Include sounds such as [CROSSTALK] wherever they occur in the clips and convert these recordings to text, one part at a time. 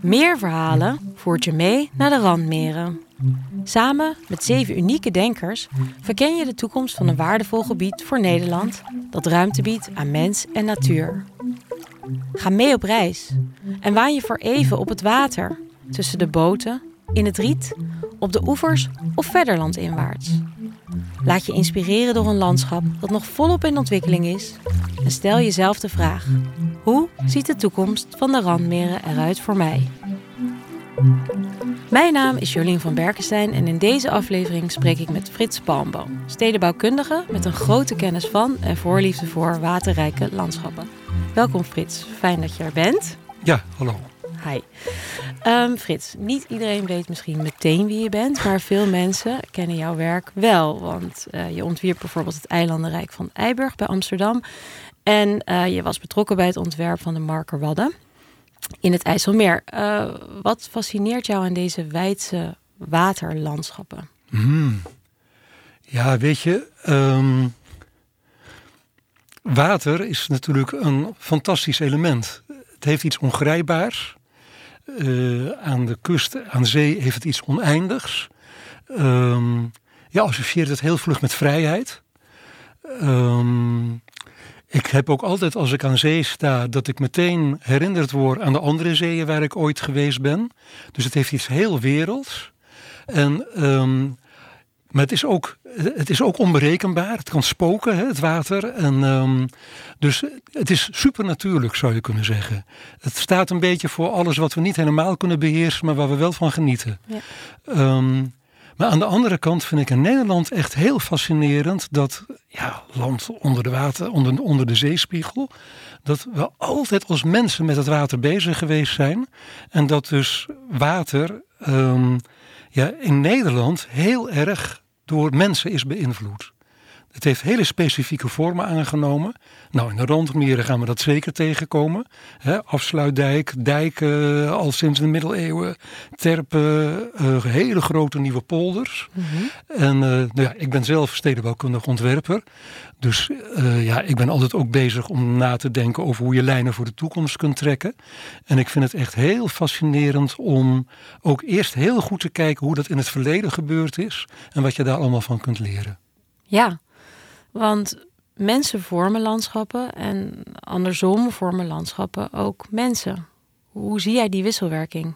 Meer verhalen voert je mee naar de randmeren. Samen met zeven unieke denkers verken je de toekomst van een waardevol gebied voor Nederland dat ruimte biedt aan mens en natuur. Ga mee op reis en waan je voor even op het water, tussen de boten, in het riet, op de oevers of verder landinwaarts. Laat je inspireren door een landschap dat nog volop in ontwikkeling is en stel jezelf de vraag: hoe ziet de toekomst van de randmeren eruit voor mij? Mijn naam is Jolien van Berkenstein en in deze aflevering spreek ik met Frits Palmboom, stedenbouwkundige met een grote kennis van en voorliefde voor waterrijke landschappen. Welkom Frits, fijn dat je er bent. Ja, hallo. Hi. Um, Frits, niet iedereen weet misschien meteen wie je bent, maar veel mensen kennen jouw werk wel. Want uh, je ontwierp bijvoorbeeld het eilandenrijk van Eiburg bij Amsterdam. En uh, je was betrokken bij het ontwerp van de Marker Wadden in het IJsselmeer. Uh, wat fascineert jou aan deze wijdse waterlandschappen? Hmm. Ja, weet je, um, water is natuurlijk een fantastisch element. Het heeft iets ongrijpbaars. Uh, aan de kust, aan zee heeft het iets oneindigs. Um, ja, associeert het heel vlug met vrijheid. Um, ik heb ook altijd als ik aan zee sta, dat ik meteen herinnerd word aan de andere zeeën waar ik ooit geweest ben. Dus het heeft iets heel werelds. En, um, maar het is, ook, het is ook onberekenbaar. Het kan spoken, hè, het water. En, um, dus het is supernatuurlijk, zou je kunnen zeggen. Het staat een beetje voor alles wat we niet helemaal kunnen beheersen, maar waar we wel van genieten. Ja. Um, maar aan de andere kant vind ik in Nederland echt heel fascinerend dat ja, land onder de water, onder, onder de zeespiegel, dat we altijd als mensen met het water bezig geweest zijn. En dat dus water um, ja, in Nederland heel erg door mensen is beïnvloed. Het heeft hele specifieke vormen aangenomen. Nou, in de rondmeren gaan we dat zeker tegenkomen. afsluitdijk, dijken al sinds de middeleeuwen, terpen, uh, hele grote nieuwe polders. Mhm. En uh, nou ja, ik ben zelf stedenbouwkundig ontwerper. Dus uh, ja, ik ben altijd ook bezig om na te denken over hoe je lijnen voor de toekomst kunt trekken. En ik vind het echt heel fascinerend om ook eerst heel goed te kijken hoe dat in het verleden gebeurd is en wat je daar allemaal van kunt leren. Ja, want mensen vormen landschappen en andersom vormen landschappen ook mensen. Hoe zie jij die wisselwerking?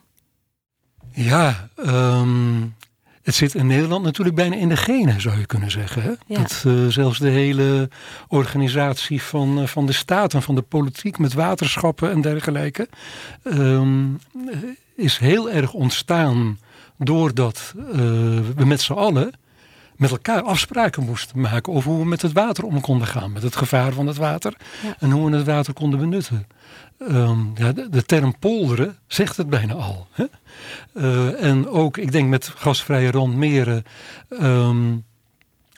Ja, um, het zit in Nederland natuurlijk bijna in de genen, zou je kunnen zeggen. Hè? Ja. Dat uh, zelfs de hele organisatie van, uh, van de staat en van de politiek met waterschappen en dergelijke um, is heel erg ontstaan doordat uh, we met z'n allen met elkaar afspraken moesten maken over hoe we met het water om konden gaan. Met het gevaar van het water en hoe we het water konden benutten. Um, ja, de, de, term polderen zegt het bijna al. Hè? Uh, en ook, ik denk met gasvrije randmeren, um,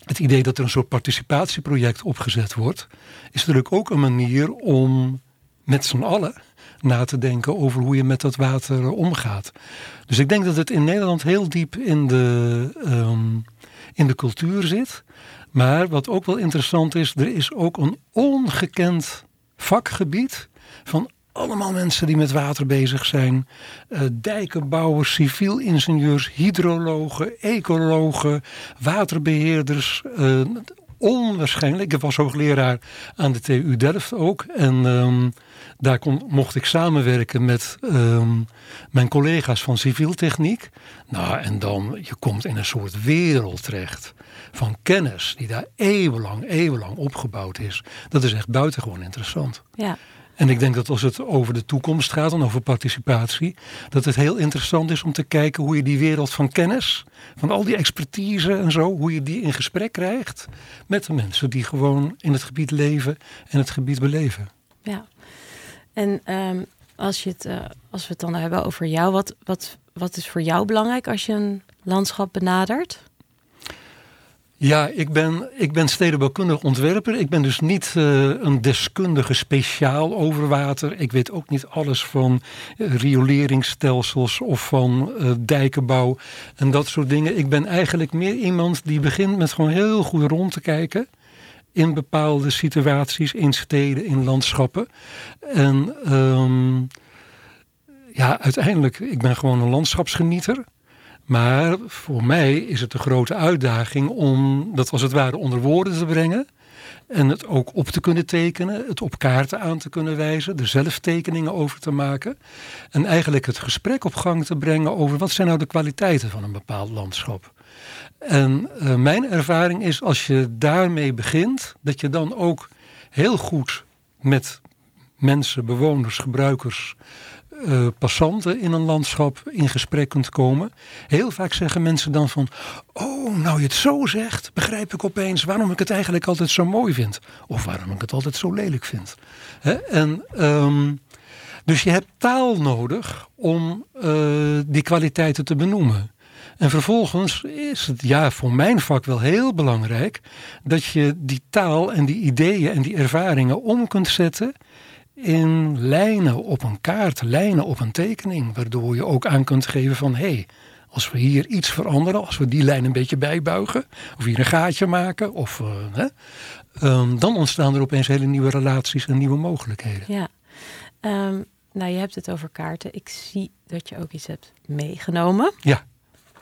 het idee dat er een soort participatieproject opgezet wordt, is natuurlijk ook een manier om met z'n allen na te denken over hoe je met dat water omgaat. Dus ik denk dat het in Nederland heel diep in de, um, in de cultuur zit. Maar wat ook wel interessant is, er is ook een ongekend vakgebied van allemaal mensen die met water bezig zijn. Uh, dijkenbouwers, civiel ingenieurs, hydrologen, ecologen, waterbeheerders. Uh, onwaarschijnlijk. Ik was hoogleraar aan de TU Delft ook. En um, daar kon, mocht ik samenwerken met um, mijn collega's van civiel techniek. Nou, en dan, je komt in een soort wereld terecht van kennis die daar eeuwenlang, eeuwenlang opgebouwd is. Dat is echt buitengewoon interessant. Ja. En ik denk dat als het over de toekomst gaat en over participatie, dat het heel interessant is om te kijken hoe je die wereld van kennis, van al die expertise en zo, hoe je die in gesprek krijgt met de mensen die gewoon in het gebied leven en het gebied beleven. Ja, en um, als, je het, uh, als we het dan hebben over jou, wat, wat, wat is voor jou belangrijk als je een landschap benadert? Ja, ik ben, ik ben stedenbouwkundig ontwerper. Ik ben dus niet uh, een deskundige speciaal over water. Ik weet ook niet alles van uh, rioleringsstelsels of van uh, dijkenbouw en dat soort dingen. Ik ben eigenlijk meer iemand die begint met gewoon heel goed rond te kijken in bepaalde situaties, in steden, in landschappen. En um, ja, uiteindelijk, ik ben gewoon een landschapsgenieter. Maar voor mij is het een grote uitdaging om dat als het ware onder woorden te brengen. En het ook op te kunnen tekenen, het op kaarten aan te kunnen wijzen, er zelf tekeningen over te maken. En eigenlijk het gesprek op gang te brengen over wat zijn nou de kwaliteiten van een bepaald landschap. En uh, mijn ervaring is als je daarmee begint, dat je dan ook heel goed met mensen, bewoners, gebruikers, uh, passanten in een landschap in gesprek kunt komen. Heel vaak zeggen mensen dan van, oh, nou je het zo zegt, begrijp ik opeens waarom ik het eigenlijk altijd zo mooi vind. Of waarom ik het altijd zo lelijk vind. Hè? En, um, dus je hebt taal nodig om uh, die kwaliteiten te benoemen. En vervolgens is het ja voor mijn vak wel heel belangrijk dat je die taal en die ideeën en die ervaringen om kunt zetten in lijnen op een kaart, lijnen op een tekening, waardoor je ook aan kunt geven van hé, hey, als we hier iets veranderen, als we die lijn een beetje bijbuigen, of hier een gaatje maken, of, uh, hè, um, dan ontstaan er opeens hele nieuwe relaties en nieuwe mogelijkheden. Ja, um, nou je hebt het over kaarten. Ik zie dat je ook iets hebt meegenomen. Ja.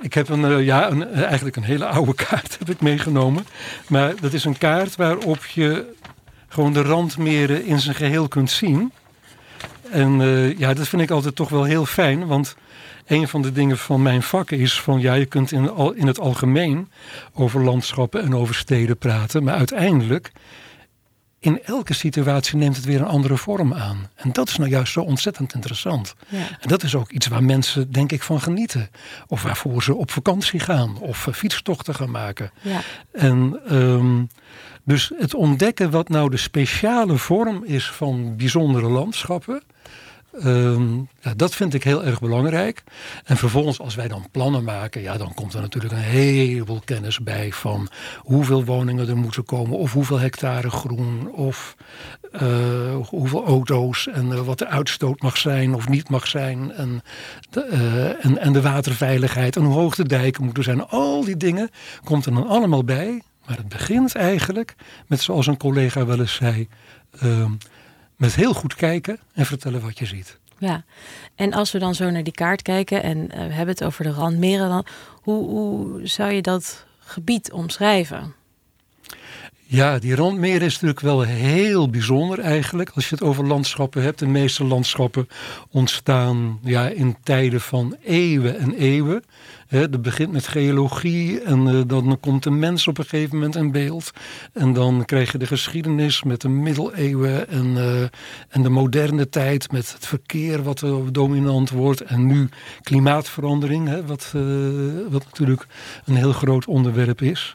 Ik heb een, uh, ja, een, eigenlijk een hele oude [LAUGHS] kaart heb ik meegenomen. Maar dat is een kaart waarop je gewoon de randmeren in zijn geheel kunt zien. En uh, ja, dat vind ik altijd toch wel heel fijn, want een van de dingen van mijn vak is van ja, je kunt in, al, in het algemeen over landschappen en over steden praten, maar uiteindelijk in elke situatie neemt het weer een andere vorm aan. En dat is nou juist zo ontzettend interessant. Ja. En dat is ook iets waar mensen, denk ik, van genieten. Of waarvoor ze op vakantie gaan of uh, fietstochten gaan maken. Ja. En um, dus het ontdekken wat nou de speciale vorm is van bijzondere landschappen. Um, ja, dat vind ik heel erg belangrijk. En vervolgens, als wij dan plannen maken, ja, dan komt er natuurlijk een heleboel kennis bij van hoeveel woningen er moeten komen, of hoeveel hectare groen, of uh, hoeveel auto's en uh, wat de uitstoot mag zijn of niet mag zijn, en de, uh, en, en de waterveiligheid en hoe hoog de dijken moeten zijn. Al die dingen komt er dan allemaal bij. Maar het begint eigenlijk met, zoals een collega wel eens zei, uh, met heel goed kijken en vertellen wat je ziet. Ja, en als we dan zo naar die kaart kijken en uh, we hebben het over de randmeren, dan, hoe, hoe zou je dat gebied omschrijven? Ja, die randmeren is natuurlijk wel heel bijzonder eigenlijk. Als je het over landschappen hebt. De meeste landschappen ontstaan ja, in tijden van eeuwen en eeuwen. He, dat begint met geologie en uh, dan komt de mens op een gegeven moment in beeld. En dan krijg je de geschiedenis met de middeleeuwen en, uh, en de moderne tijd met het verkeer wat dominant wordt. En nu klimaatverandering, wat, wat natuurlijk een heel groot onderwerp is.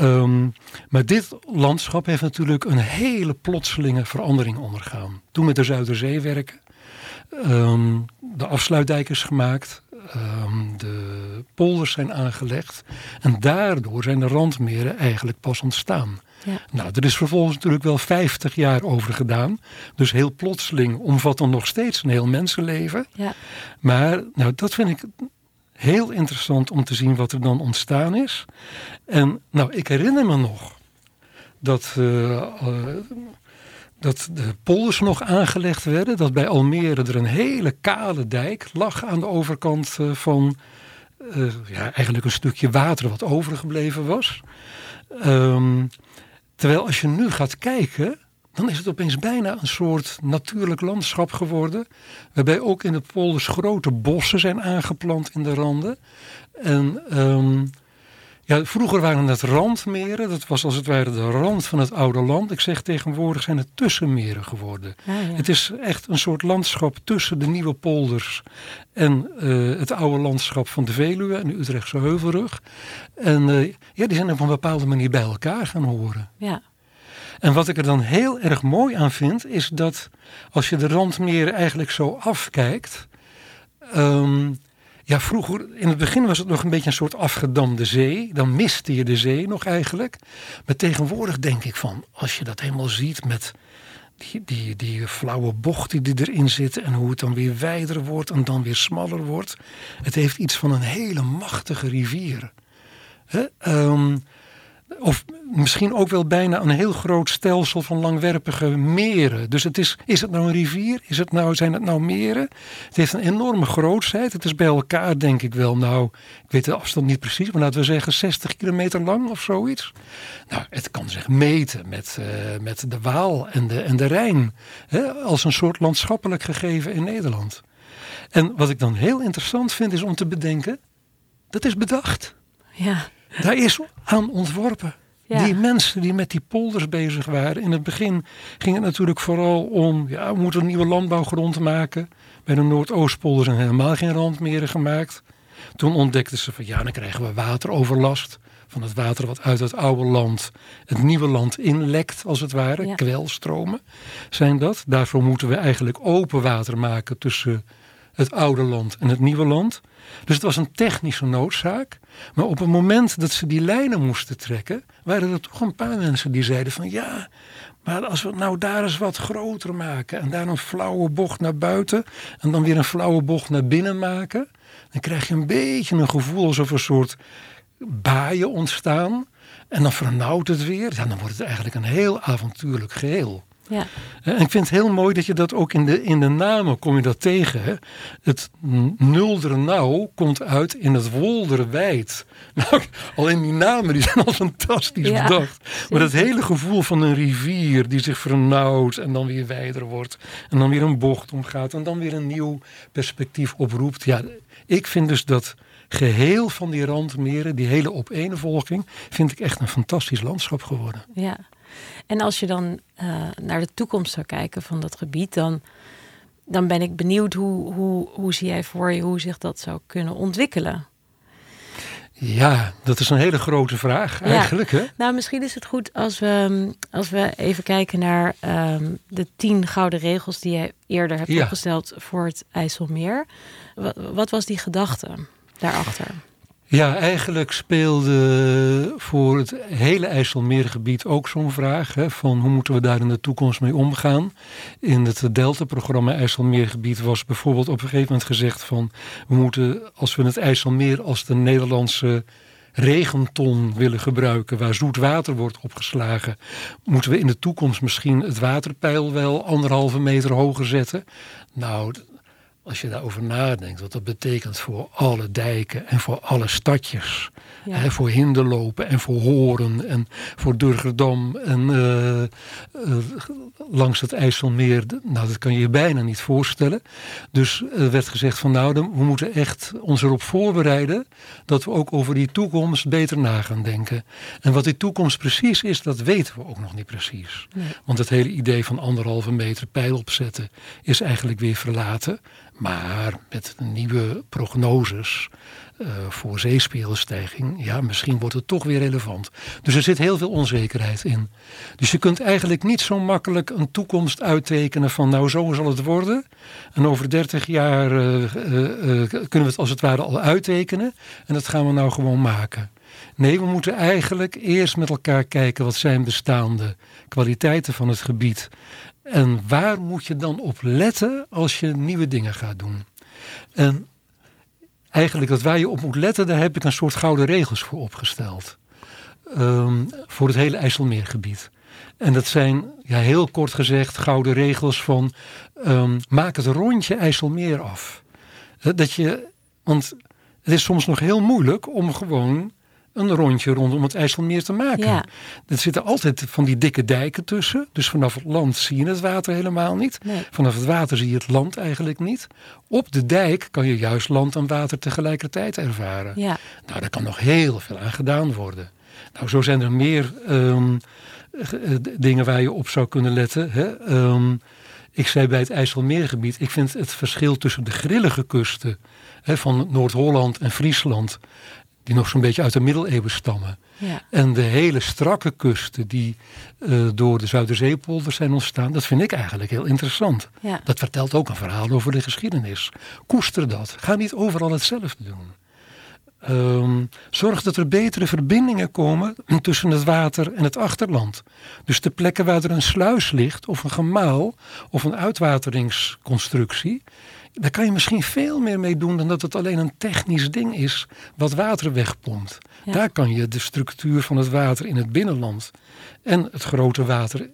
Um, maar dit landschap heeft natuurlijk een hele plotselinge verandering ondergaan. Toen met de Zuiderzee werken, um, de afsluitdijk is gemaakt, um, de polders zijn aangelegd. En daardoor zijn de randmeren eigenlijk pas ontstaan. Ja. Nou, er is vervolgens natuurlijk wel 50 jaar over gedaan. Dus heel plotseling omvat dan nog steeds een heel mensenleven. Ja. Maar nou, dat vind ik heel interessant om te zien wat er dan ontstaan is. En nou, ik herinner me nog dat, uh, uh, dat de polders nog aangelegd werden. Dat bij Almere er een hele kale dijk lag aan de overkant uh, van ja, eigenlijk een stukje water wat overgebleven was. Um, terwijl als je nu gaat kijken, dan is het opeens bijna een soort natuurlijk landschap geworden. Waarbij ook in de polders grote bossen zijn aangeplant in de randen. En um, ja, vroeger waren het randmeren. Dat was als het ware de rand van het oude land. Ik zeg tegenwoordig zijn het tussenmeren geworden. Ah, ja. Het is echt een soort landschap tussen de nieuwe polders en uh, het oude landschap van de Veluwe en de Utrechtse Heuvelrug. En uh, ja, die zijn op een bepaalde manier bij elkaar gaan horen. Ja. En wat ik er dan heel erg mooi aan vind, is dat als je de randmeren eigenlijk zo afkijkt. Um, ja, vroeger, in het begin was het nog een beetje een soort afgedamde zee. Dan miste je de zee nog eigenlijk. Maar tegenwoordig denk ik van, als je dat helemaal ziet met die, die, die flauwe bocht die erin zit en hoe het dan weer wijder wordt en dan weer smaller wordt. Het heeft iets van een hele machtige rivier. Um, of misschien ook wel bijna een heel groot stelsel van langwerpige meren. Dus het is, is het nou een rivier? Is het nou, zijn het nou meren? Het heeft een enorme grootsheid. Het is bij elkaar denk ik wel, nou, ik weet de afstand niet precies, maar laten we zeggen 60 kilometer lang of zoiets. Nou, het kan zich meten met, uh, met de Waal en de, en de Rijn. Hè, als een soort landschappelijk gegeven in Nederland. En wat ik dan heel interessant vind is om te bedenken, dat is bedacht. Ja. Daar is aan ontworpen. Ja. Die mensen die met die polders bezig waren. In het begin ging het natuurlijk vooral om, ja, we moeten een nieuwe landbouwgrond maken. Bij de Noordoostpolder zijn helemaal geen randmeren gemaakt. Toen ontdekten ze van, ja, dan krijgen we wateroverlast. Van het water wat uit het oude land het nieuwe land inlekt, als het ware. Ja. Kwelstromen zijn dat. Daarvoor moeten we eigenlijk open water maken tussen het oude land en het nieuwe land. Dus het was een technische noodzaak. Maar op het moment dat ze die lijnen moesten trekken, waren er toch een paar mensen die zeiden van ja, maar als we het nou daar eens wat groter maken en daar een flauwe bocht naar buiten en dan weer een flauwe bocht naar binnen maken, dan krijg je een beetje een gevoel alsof een soort baaien ontstaan. En dan vernauwt het weer. Dan wordt het eigenlijk een heel avontuurlijk geheel. Ja. En ik vind het heel mooi dat je dat ook in de, in de namen kom je dat tegen. Hè? Het nuldere nauw komt uit in het woldere wijd. [LAUGHS] Nou, alleen die namen die zijn al fantastisch Ja, bedacht. Maar dat hele gevoel van een rivier die zich vernauwt en dan weer wijder wordt. En dan weer een bocht omgaat en dan weer een nieuw perspectief oproept. Ja, ik vind dus dat geheel van die randmeren, die hele opeenvolging, vind ik echt een fantastisch landschap geworden. Ja. En als je dan eh, naar de toekomst zou kijken van dat gebied, dan, dan ben ik benieuwd hoe, hoe, hoe zie jij voor je hoe zich dat zou kunnen ontwikkelen? Ja, dat is een hele grote vraag eigenlijk. Hè? Nou, misschien is het goed als we, als we even kijken naar ehm, de tien gouden regels die jij eerder hebt Ja. opgesteld voor het IJsselmeer. Wat, wat was die gedachte daarachter? Ja, eigenlijk speelde voor het hele IJsselmeergebied ook zo'n vraag. Hè, van hoe moeten we daar in de toekomst mee omgaan? In het Delta-programma IJsselmeergebied was bijvoorbeeld op een gegeven moment gezegd van... we moeten, als we het IJsselmeer als de Nederlandse regenton willen gebruiken... waar zoet water wordt opgeslagen... moeten we in de toekomst misschien het waterpeil wel anderhalve meter hoger zetten. Nou, als je daarover nadenkt, wat dat betekent voor alle dijken en voor alle stadjes. Ja. Hè, voor Hinderlopen en voor Horen en voor Durgerdam en eh, eh, langs het IJsselmeer. Nou, dat kan je je bijna niet voorstellen. Dus er werd gezegd van nou, we moeten echt ons erop voorbereiden dat we ook over die toekomst beter na gaan denken. En wat die toekomst precies is, dat weten we ook nog niet precies. Nee. Want het hele idee van anderhalve meter pijl opzetten is eigenlijk weer verlaten. Maar met nieuwe prognoses eh, voor zeespiegelstijging, ja, misschien wordt het toch weer relevant. Dus er zit heel veel onzekerheid in. Dus je kunt eigenlijk niet zo makkelijk een toekomst uittekenen van nou zo zal het worden. En over 30 jaar eh, eh, kunnen we het als het ware al uittekenen. En dat gaan we nou gewoon maken. Nee, we moeten eigenlijk eerst met elkaar kijken wat zijn bestaande kwaliteiten van het gebied. En waar moet je dan op letten als je nieuwe dingen gaat doen? En eigenlijk dat waar je op moet letten, daar heb ik een soort gouden regels voor opgesteld. Ehm, voor het hele IJsselmeergebied. En dat zijn, ja, heel kort gezegd, gouden regels van ehm, maak het rondje IJsselmeer af. Dat je, want het is soms nog heel moeilijk om gewoon een rondje rondom het IJsselmeer te maken. Ja. Er zitten altijd van die dikke dijken tussen. Dus vanaf het land zie je het water helemaal niet. Nee. Vanaf het water zie je het land eigenlijk niet. Op de dijk kan je juist land en water tegelijkertijd ervaren. Ja. Nou, daar kan nog heel veel aan gedaan worden. Nou, zo zijn er meer ehm, eh, dingen waar je op zou kunnen letten. Hè? Ehm, ik zei bij het IJsselmeergebied, ik vind het verschil tussen de grillige kusten hè, van Noord-Holland en Friesland, die nog zo'n beetje uit de middeleeuwen stammen, Ja. en de hele strakke kusten die eh, door de Zuiderzeepolder zijn ontstaan, dat vind ik eigenlijk heel interessant. Ja. Dat vertelt ook een verhaal over de geschiedenis. Koester dat. Ga niet overal hetzelfde doen. Um, zorgt dat er betere verbindingen komen tussen het water en het achterland. Dus de plekken waar er een sluis ligt, of een gemaal, of een uitwateringsconstructie, daar kan je misschien veel meer mee doen dan dat het alleen een technisch ding is wat water wegpompt. Daar kan je de structuur van het water in het binnenland en het grote water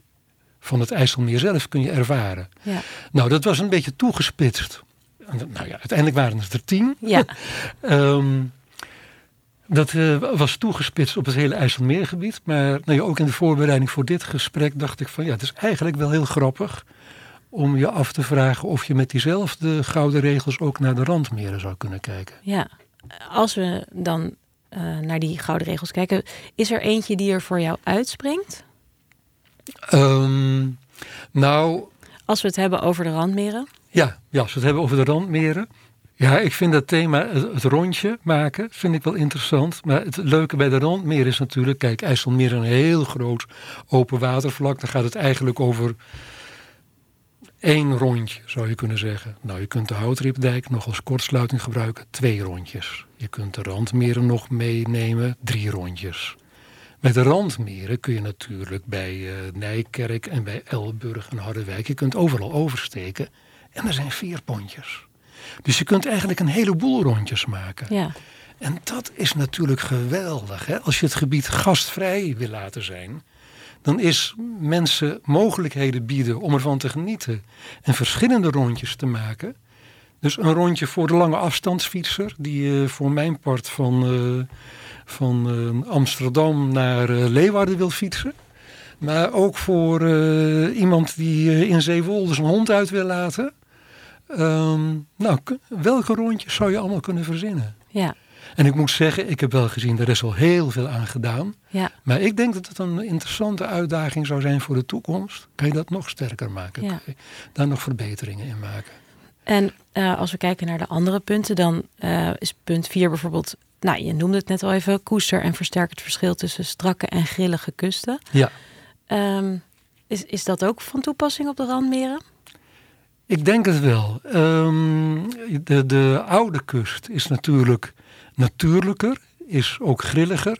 van het IJsselmeer zelf kun je ervaren. Ja. Nou, dat was een beetje toegespitst. Nou ja, uiteindelijk waren het er tien. Ja. [LAUGHS] Ehm, dat uh, was toegespitst op het hele IJsselmeergebied. Maar nou ja, ook in de voorbereiding voor dit gesprek dacht ik van ja, het is eigenlijk wel heel grappig om je af te vragen of je met diezelfde gouden regels ook naar de randmeren zou kunnen kijken. Ja, als we dan uh, naar die gouden regels kijken, is er eentje die er voor jou uitspringt? Um, nou. Als we het hebben over de randmeren? Ja, ja, als we het hebben over de randmeren. Ja, ik vind dat thema, het, rondje maken, vind ik wel interessant. Maar het leuke bij de randmeren is natuurlijk, kijk, IJsselmeer is een heel groot open watervlak. Dan gaat het eigenlijk over één rondje, zou je kunnen zeggen. Nou, je kunt de Houtriepdijk nog als kortsluiting gebruiken, twee rondjes. Je kunt de randmeren nog meenemen, drie rondjes. Met de randmeren kun je natuurlijk bij uh, Nijkerk en bij Elburg en Harderwijk, je kunt overal oversteken. En er zijn vier pontjes. Dus je kunt eigenlijk een heleboel rondjes maken. Ja. En dat is natuurlijk geweldig. Hè? Als je het gebied gastvrij wil laten zijn, dan is mensen mogelijkheden bieden om ervan te genieten en verschillende rondjes te maken. Dus een rondje voor de lange afstandsfietser, die uh, voor mijn part van, uh, van uh, Amsterdam naar Leeuwarden wil fietsen. Maar ook voor iemand die in Zeewolde zijn hond uit wil laten. Um, nou, welke rondjes zou je allemaal kunnen verzinnen? Ja. En ik moet zeggen, ik heb wel gezien, er is al heel veel aan gedaan. Ja. Maar ik denk dat het een interessante uitdaging zou zijn voor de toekomst. Kan je dat nog sterker maken? Ja. Kan je daar nog verbeteringen in maken? En uh, als we kijken naar de andere punten, dan uh, is punt 4 bijvoorbeeld, nou je noemde het net al even, koester en versterk het verschil tussen strakke en grillige kusten. Ja. Um, is, is dat ook van toepassing op de randmeren? Ik denk het wel. Um, de, de oude kust is natuurlijk natuurlijker, is ook grilliger.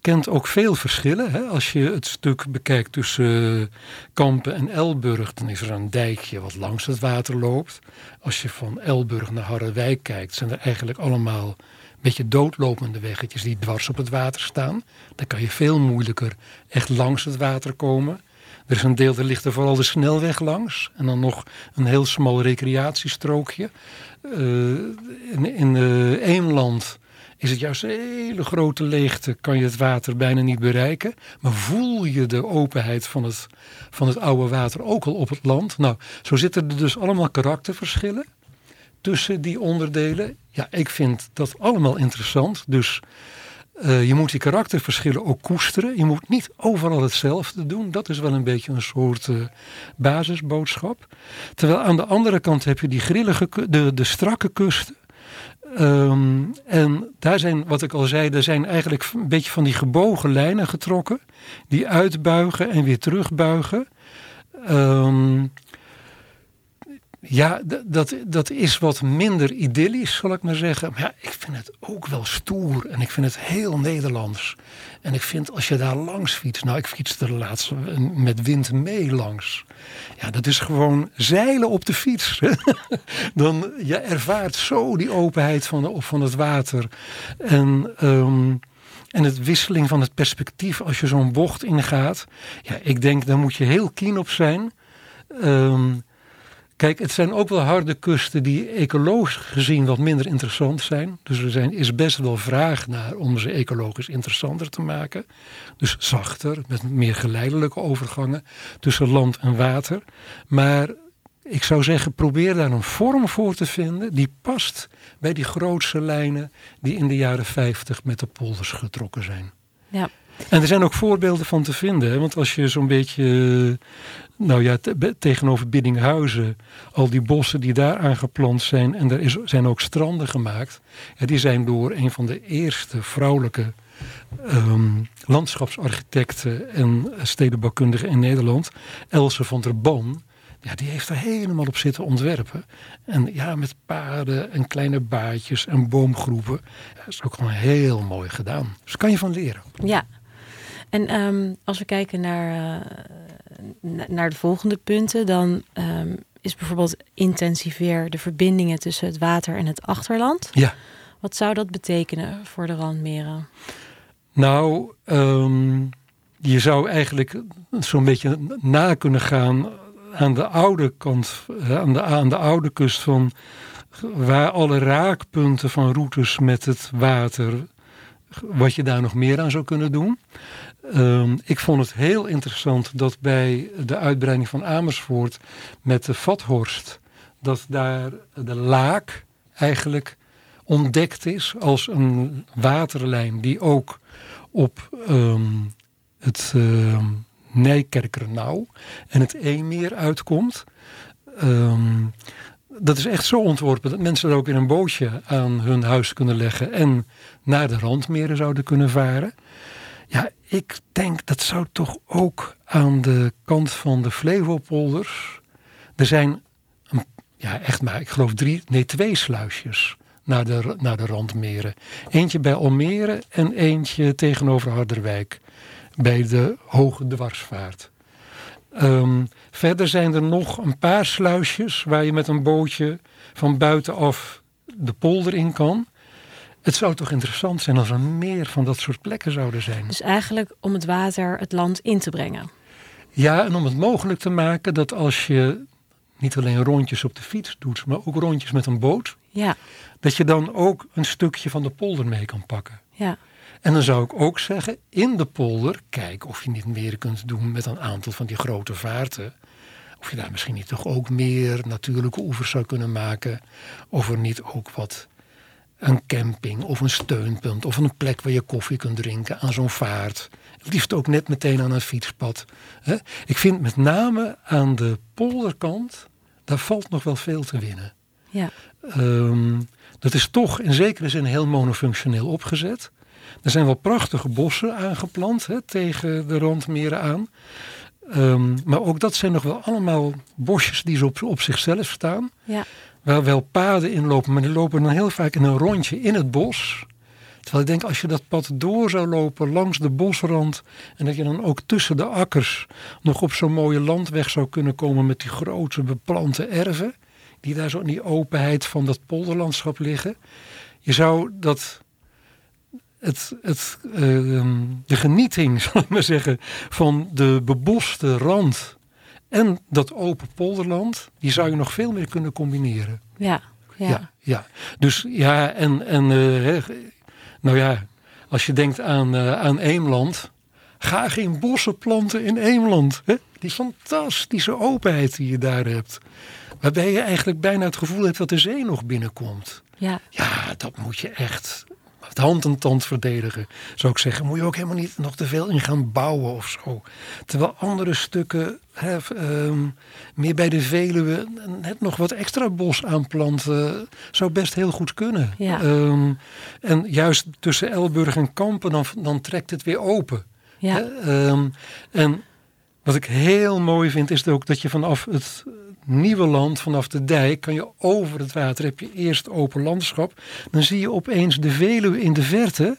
Kent ook veel verschillen. Hè? Als je het stuk bekijkt tussen uh, Kampen en Elburg, dan is er een dijkje wat langs het water loopt. Als je van Elburg naar Harderwijk kijkt, zijn er eigenlijk allemaal een beetje doodlopende weggetjes die dwars op het water staan. Dan kan je veel moeilijker echt langs het water komen. Er is een deel, daar ligt er vooral de snelweg langs. En dan nog een heel smal recreatiestrookje. Uh, in, in uh, Eemland is het juist een hele grote leegte. Kan je het water bijna niet bereiken. Maar voel je de openheid van het, van het oude water ook al op het land. Nou, zo zitten er dus allemaal karakterverschillen tussen die onderdelen. Ja, ik vind dat allemaal interessant. Dus uh, je moet die karakterverschillen ook koesteren. Je moet niet overal hetzelfde doen. Dat is wel een beetje een soort uh, basisboodschap. Terwijl aan de andere kant heb je die grillige, de, de strakke kusten. Um, en daar zijn, wat ik al zei, er zijn eigenlijk een beetje van die gebogen lijnen getrokken. Die uitbuigen en weer terugbuigen. Um, ja, dat, dat is wat minder idyllisch, zal ik maar zeggen. Maar ja, ik vind het ook wel stoer en ik vind het heel Nederlands. En ik vind als je daar langs fietst, nou ik fietste er laatst met wind mee langs. Ja, dat is gewoon zeilen op de fiets. [LAUGHS] Dan je ervaart zo die openheid van, van het water. En, um, en het wisseling van het perspectief als je zo'n bocht ingaat. Ja, ik denk daar moet je heel keen op zijn. Um, Kijk, het zijn ook wel harde kusten die ecologisch gezien wat minder interessant zijn. Dus er zijn, is best wel vraag naar om ze ecologisch interessanter te maken. Dus zachter, met meer geleidelijke overgangen tussen land en water. Maar ik zou zeggen, probeer daar een vorm voor te vinden die past bij die grootste lijnen die in de jaren 50 met de polders getrokken zijn. Ja. En er zijn ook voorbeelden van te vinden. Want als je zo'n beetje, nou ja, tegenover Biddinghuizen, al die bossen die daar aangeplant zijn, en er is, zijn ook stranden gemaakt, ja, die zijn door een van de eerste vrouwelijke um, landschapsarchitecten en stedenbouwkundigen in Nederland, Else van der Ban, ja, die heeft er helemaal op zitten ontwerpen. En ja, met paden en kleine baadjes en boomgroepen. Dat is ook gewoon heel mooi gedaan. Dus kan je van leren. Ja. En ehm, als we kijken naar, uh, naar de volgende punten, dan um, is bijvoorbeeld intensiveer de verbindingen tussen het water en het achterland. Ja. Wat zou dat betekenen voor de randmeren? Nou, um, je zou eigenlijk zo'n beetje na kunnen gaan aan de oude kant, aan de, aan de oude kust van waar alle raakpunten van routes met het water, wat je daar nog meer aan zou kunnen doen. Um, ik vond het heel interessant dat bij de uitbreiding van Amersfoort met de Vathorst, dat daar de laak eigenlijk ontdekt is als een waterlijn die ook op um, het uh, Nijkerkernauw en het Eemmeer uitkomt. Dat is echt zo ontworpen dat mensen er ook in een bootje aan hun huis kunnen leggen en naar de randmeren zouden kunnen varen. Ja, ik denk dat zou toch ook aan de kant van de Flevopolders. Er zijn ja, echt maar, ik geloof drie, nee, twee sluisjes naar de, naar de randmeren. Eentje bij Almere en eentje tegenover Harderwijk bij de Hoge Dwarsvaart. Um, verder zijn er nog een paar sluisjes waar je met een bootje van buitenaf de polder in kan. Het zou toch interessant zijn als er meer van dat soort plekken zouden zijn. Dus eigenlijk om het water het land in te brengen. Ja, en om het mogelijk te maken dat als je niet alleen rondjes op de fiets doet, maar ook rondjes met een boot. Ja. Dat je dan ook een stukje van de polder mee kan pakken. Ja. En dan zou ik ook zeggen, in de polder, kijk of je niet meer kunt doen met een aantal van die grote vaarten. Of je daar misschien niet toch ook meer natuurlijke oevers zou kunnen maken. Of er niet ook wat een camping of een steunpunt of een plek waar je koffie kunt drinken aan zo'n vaart. Het liefst ook net meteen aan een fietspad. Ik vind met name aan de polderkant, daar valt nog wel veel te winnen. Ja. Um, dat is toch in zekere zin heel monofunctioneel opgezet. Er zijn wel prachtige bossen aangeplant hè, tegen de randmeren aan. Um, maar ook dat zijn nog wel allemaal bosjes die zo op, op zichzelf staan. Ja. Waar wel paden in lopen, maar die lopen dan heel vaak in een rondje in het bos. Terwijl ik denk, als je dat pad door zou lopen langs de bosrand. en dat je dan ook tussen de akkers. nog op zo'n mooie landweg zou kunnen komen. met die grote beplante erven. die daar zo in die openheid van dat polderlandschap liggen. Je zou dat het, het, uh, de genieting, [LAUGHS] zal ik maar zeggen, van de beboste rand en dat open polderland, die zou je nog veel meer kunnen combineren. Ja, ja. ja, ja. Dus ja, en, en uh, nou ja, als je denkt aan, uh, aan Eemland, ga geen bossen planten in Eemland. Hè? Die fantastische openheid die je daar hebt. Waarbij je eigenlijk bijna het gevoel hebt dat de zee nog binnenkomt. Ja, ja dat moet je echt het hand en tand verdedigen. Zou ik zeggen, moet je ook helemaal niet nog te veel in gaan bouwen of zo. Terwijl andere stukken, hè, um, meer bij de Veluwe, net nog wat extra bos aanplanten, zou best heel goed kunnen. Ja. Um, en juist tussen Elburg en Kampen, dan, dan trekt het weer open. Ja. Um, en wat ik heel mooi vind, is ook dat je vanaf het nieuwe land vanaf de dijk kan je over het water heb je eerst open landschap. Dan zie je opeens de Veluwe in de verte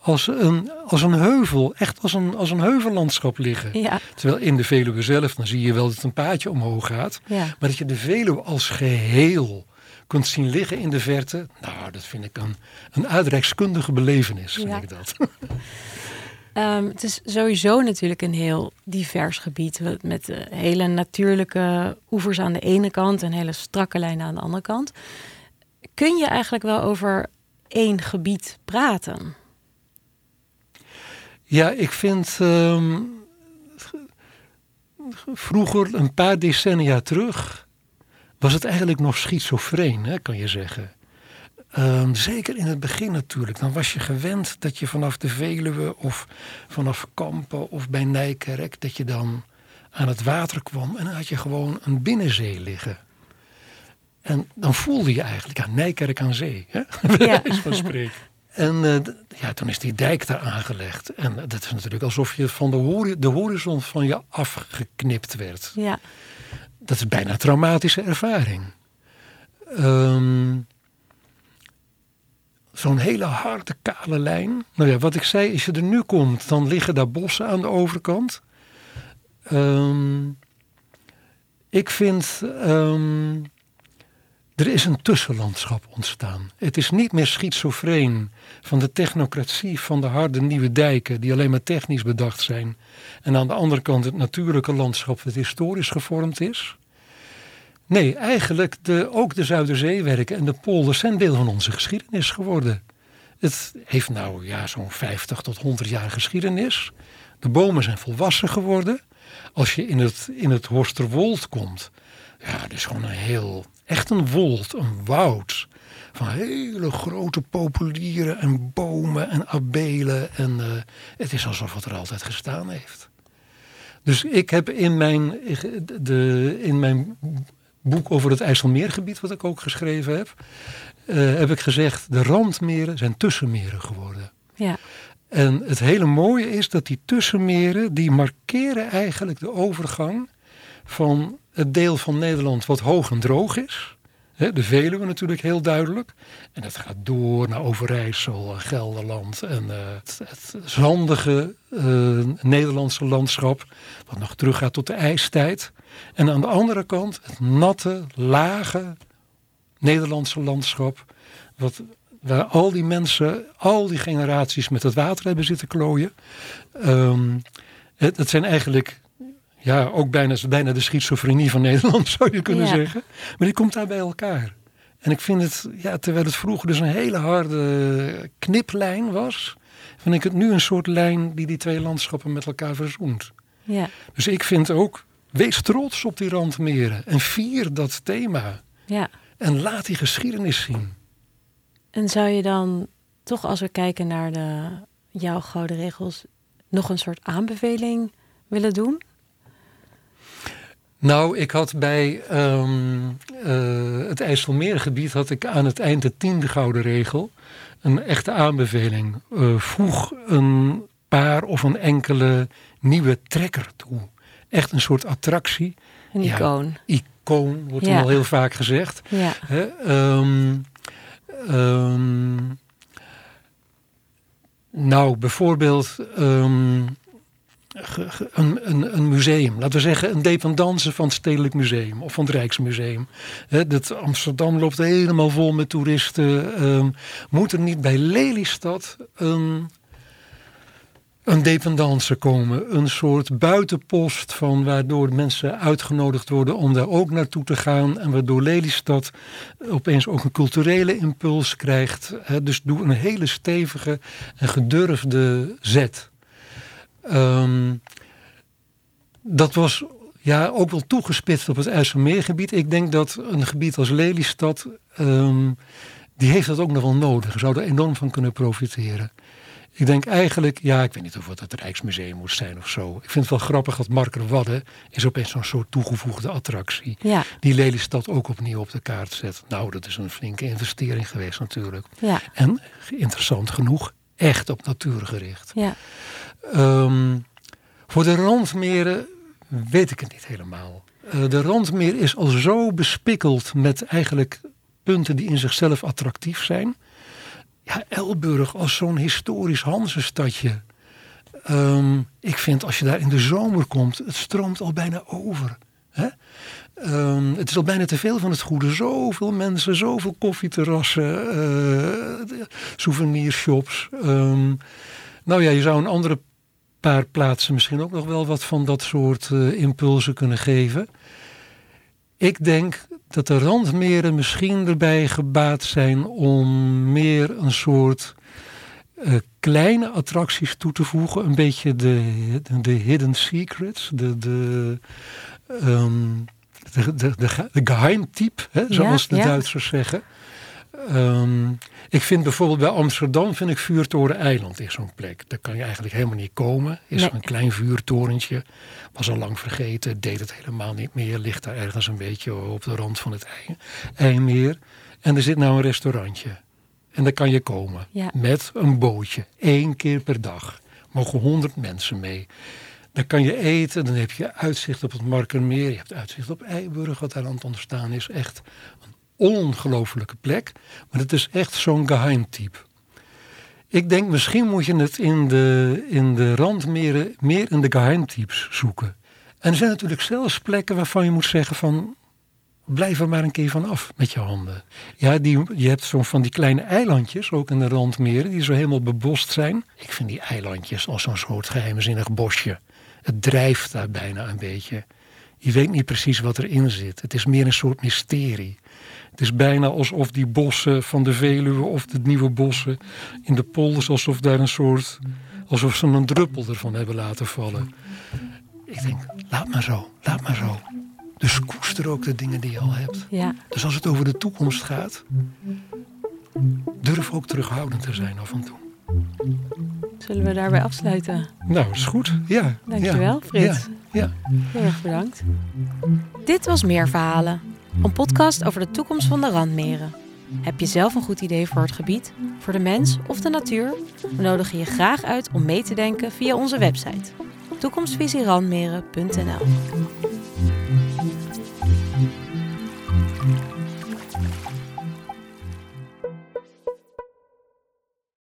als een, als een heuvel, echt als een, als een heuvellandschap liggen. Ja. Terwijl in de Veluwe zelf, dan zie je wel dat het een paadje omhoog gaat. Ja. Maar dat je de Veluwe als geheel kunt zien liggen in de verte. Nou, dat vind ik een, een uitreikskundige belevenis, vind Ja. ik dat. [LAUGHS] Ehm, het is sowieso natuurlijk een heel divers gebied. Met eh, hele natuurlijke oevers aan de ene kant en hele strakke lijnen aan de andere kant. Kun je eigenlijk wel over één gebied praten? Ja, ik vind ehm, vroeger, een paar decennia terug, was het eigenlijk nog schizofreen, hè, kan je zeggen. Ehm, zeker in het begin natuurlijk. Dan was je gewend dat je vanaf de Veluwe of vanaf Kampen of bij Nijkerk, dat je dan aan het water kwam en dan had je gewoon een binnenzee liggen. En dan voelde je eigenlijk, ja, Nijkerk aan zee, hè? Ja. [LAUGHS] van spreken. En eh, ja, toen is die dijk daar aangelegd. En dat is natuurlijk alsof je van de, hori- de horizon van je afgeknipt werd. Ja, dat is bijna een traumatische ervaring. Ehm, Zo'n hele harde, kale lijn. Nou ja, wat ik zei, als je er nu komt, dan liggen daar bossen aan de overkant. Ehm, ik vind, ehm, er is een tussenlandschap ontstaan. Het is niet meer schizofreen van de technocratie van de harde nieuwe dijken, die alleen maar technisch bedacht zijn. En aan de andere kant het natuurlijke landschap dat historisch gevormd is. Nee, eigenlijk de, ook de Zuiderzeewerken en de polders zijn deel van onze geschiedenis geworden. Het heeft nou ja, zo'n 50 tot 100 jaar geschiedenis. De bomen zijn volwassen geworden. Als je in het, in het Horsterwold komt, ja, het is gewoon een heel, echt een wold, een woud. Van hele grote populieren en bomen en abelen. En uh, het is alsof het er altijd gestaan heeft. Dus ik heb in mijn, de, in mijn boek over het IJsselmeergebied, wat ik ook geschreven heb, uh, heb ik gezegd, de randmeren zijn tussenmeren geworden. Ja. En het hele mooie is dat die tussenmeren, die markeren eigenlijk de overgang van het deel van Nederland wat hoog en droog is. De Veluwe natuurlijk heel duidelijk. En dat gaat door naar Overijssel en Gelderland. En uh, het, zandige uh, Nederlandse landschap. Wat nog teruggaat tot de ijstijd. En aan de andere kant het natte, lage Nederlandse landschap. Wat, waar al die mensen, al die generaties met het water hebben zitten klooien. Um, het zijn eigenlijk ja, ook bijna, bijna de schizofrenie van Nederland [LAUGHS] zou je kunnen Ja. zeggen. Maar die komt daar bij elkaar. En ik vind het, ja, terwijl het vroeger dus een hele harde kniplijn was, vind ik het nu een soort lijn die die twee landschappen met elkaar verzoent. Ja. Dus ik vind ook, wees trots op die randmeren en vier dat thema. ja. En laat die geschiedenis zien. En zou je dan toch, als we kijken naar de, jouw gouden regels, nog een soort aanbeveling willen doen? Nou, ik had bij ehm, eh, het IJsselmeergebied had ik aan het eind de tiende gouden regel. Een echte aanbeveling. Eh, voeg een paar of een enkele nieuwe trekker toe. Echt een soort attractie. Een Ja. icoon. Icoon, wordt Ja. dan al heel vaak gezegd. Ja. Hè, ehm, ehm, nou, bijvoorbeeld een, een, een museum. Laten we zeggen een dependance van het Stedelijk Museum of van het Rijksmuseum. Dat Amsterdam loopt helemaal vol met toeristen. Ehm, moet er niet bij Lelystad een, een dependance komen? Een soort buitenpost van waardoor mensen uitgenodigd worden om daar ook naartoe te gaan. En waardoor Lelystad opeens ook een culturele impuls krijgt. Dus doe een hele stevige en gedurfde zet. Ehm, dat was ja, ook wel toegespitst op het IJsselmeergebied. Ik denk dat een gebied als Lelystad, ehm, die heeft dat ook nog wel nodig. Zou er enorm van kunnen profiteren. Ik denk eigenlijk, ja, ik weet niet of het het Rijksmuseum moet zijn of zo. Ik vind het wel grappig dat Marker Wadden is opeens zo'n soort toegevoegde attractie. Ja. Die Lelystad ook opnieuw op de kaart zet. Nou, dat is een flinke investering geweest natuurlijk. Ja. En interessant genoeg, echt op natuur gericht. Ja. Ehm, voor de randmeren weet ik het niet helemaal. Eh, de randmeer is al zo bespikkeld met eigenlijk punten die in zichzelf attractief zijn. Ja, Elburg als zo'n historisch Hansenstadje. Ehm, ik vind als je daar in de zomer komt, het stroomt al bijna over. Hè? Ehm, het is al bijna te veel van het goede. Zoveel mensen, zoveel koffieterrassen, eh souvenirshops. Nou ja, je zou een andere paar plaatsen misschien ook nog wel wat van dat soort eh, impulsen kunnen geven. Ik denk dat de randmeren misschien erbij gebaat zijn om meer een soort eh, kleine attracties toe te voegen. Een beetje de, de, de hidden secrets, de, de, ehm, de, de, de, ge- de geheimtype, hè, zoals de ja. Duitsers zeggen. Ehm, ik vind bijvoorbeeld bij Amsterdam vind ik Vuurtoren Eiland is zo'n plek. Daar kan je eigenlijk helemaal niet komen. Is Nee. een klein vuurtorentje. Was al lang vergeten. Deed het helemaal niet meer. Ligt daar ergens een beetje op de rand van het IJmeer. En er zit nou een restaurantje. En daar kan je komen. Ja. Met een bootje. Eén keer per dag. Mogen honderd mensen mee. Dan kan je eten, dan heb je uitzicht op het Markermeer. Je hebt uitzicht op Eiburg, wat daar aan het ontstaan is. Echt ongelofelijke plek. Maar het is echt zo'n geheimtype. Ik denk misschien moet je het in de, in de randmeren meer in de geheimtypes zoeken. En er zijn natuurlijk zelfs plekken waarvan je moet zeggen van... blijf er maar een keer van af met je handen. Ja, die, je hebt zo'n van die kleine eilandjes, ook in de randmeren... die zo helemaal bebost zijn. Ik vind die eilandjes als zo'n soort geheimzinnig bosje. Het drijft daar bijna een beetje. Je weet niet precies wat erin zit. Het is meer een soort mysterie. Het is bijna alsof die bossen van de Veluwe of de nieuwe bossen in de polders, alsof daar een soort, alsof ze een druppel ervan hebben laten vallen. Ik denk, laat maar zo, laat maar zo. Dus koester ook de dingen die je al hebt. Ja. Dus als het over de toekomst gaat, durf ook terughoudend te zijn af en toe. Zullen we daarbij afsluiten? Nou, is goed. Ja. Dankjewel, Frits. Ja, ja. Heel erg bedankt. Dit was Meer Verhalen, een podcast over de toekomst van de randmeren. Heb je zelf een goed idee voor het gebied, voor de mens of de natuur? We nodigen je graag uit om mee te denken via onze website toekomstvisierandmeren.nl